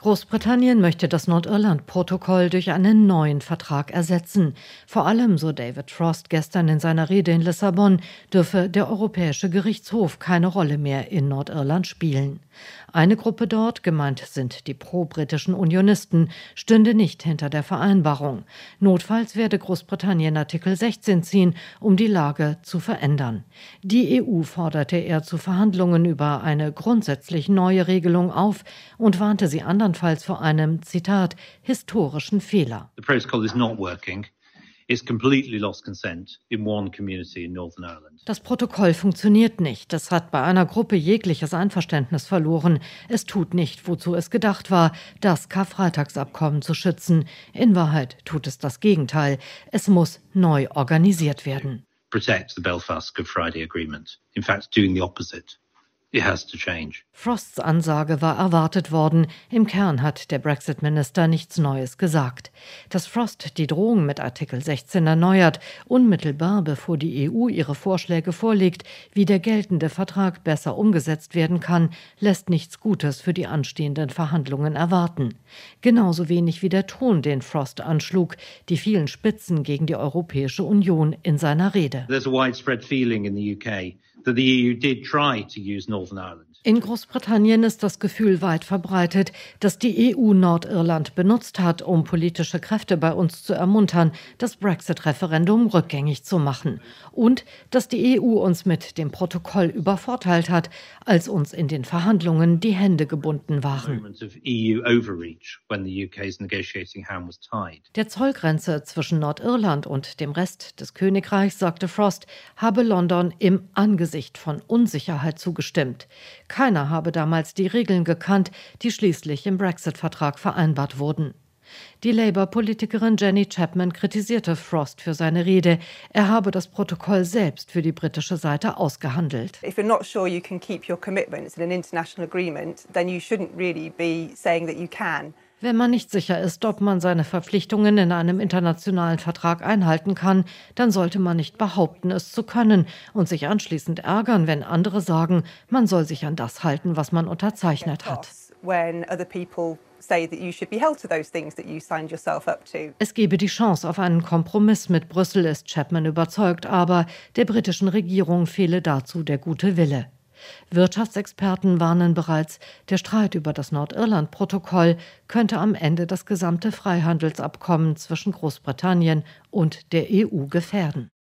Großbritannien möchte das Nordirland-Protokoll durch einen neuen Vertrag ersetzen. Vor allem, so David Frost gestern in seiner Rede in Lissabon, dürfe der Europäische Gerichtshof keine Rolle mehr in Nordirland spielen. Eine Gruppe dort, gemeint sind die pro-britischen Unionisten, stünde nicht hinter der Vereinbarung. Notfalls werde Großbritannien Artikel 16 ziehen, um die Lage zu verändern. Die EU forderte er zu Verhandlungen über eine grundsätzlich neue Regelung auf und warnte sie anderen andernfalls vor einem, Zitat, historischen Fehler. The protocol is not working. Das Protokoll funktioniert nicht. Es hat bei einer Gruppe jegliches Einverständnis verloren. Es tut nicht, wozu es gedacht war, das Karfreitagsabkommen zu schützen. In Wahrheit tut es das Gegenteil. Es muss neu organisiert werden. Protect the Belfast Good Friday Agreement. In fact, doing the opposite. It has to change. Frosts Ansage war erwartet worden. Im Kern hat der Brexit-Minister nichts Neues gesagt. Dass Frost die Drohung mit Artikel 16 erneuert, unmittelbar bevor die EU ihre Vorschläge vorlegt, wie der geltende Vertrag besser umgesetzt werden kann, lässt nichts Gutes für die anstehenden Verhandlungen erwarten. Genauso wenig wie der Ton, den Frost anschlug, die vielen Spitzen gegen die Europäische Union in seiner Rede. There's a widespread feeling in the UK that the EU did try to use Northern Ireland in Großbritannien ist das Gefühl weit verbreitet, dass die EU Nordirland benutzt hat, um politische Kräfte bei uns zu ermuntern, das Brexit-Referendum rückgängig zu machen. Und dass die EU uns mit dem Protokoll übervorteilt hat, als uns in den Verhandlungen die Hände gebunden waren. E Der Zollgrenze zwischen Nordirland und dem Rest des Königreichs, sagte Frost, habe London im Angesicht von Unsicherheit zugestimmt. Keiner habe damals die Regeln gekannt, die schließlich im Brexit-Vertrag vereinbart wurden. Die Labour-Politikerin Jenny Chapman kritisierte Frost für seine Rede. Er habe das Protokoll selbst für die britische Seite ausgehandelt. Sure in really Wenn man nicht sicher ist, ob man seine Verpflichtungen in einem internationalen Vertrag einhalten kann, dann sollte man nicht behaupten, es zu können und sich anschließend ärgern, wenn andere sagen, man soll sich an das halten, was man unterzeichnet hat. Es gebe die Chance auf einen Kompromiss mit Brüssel, ist Chapman überzeugt, aber der britischen Regierung fehle dazu der gute Wille. Wirtschaftsexperten warnen bereits, der Streit über das Nordirland-Protokoll könnte am Ende das gesamte Freihandelsabkommen zwischen Großbritannien und der EU gefährden.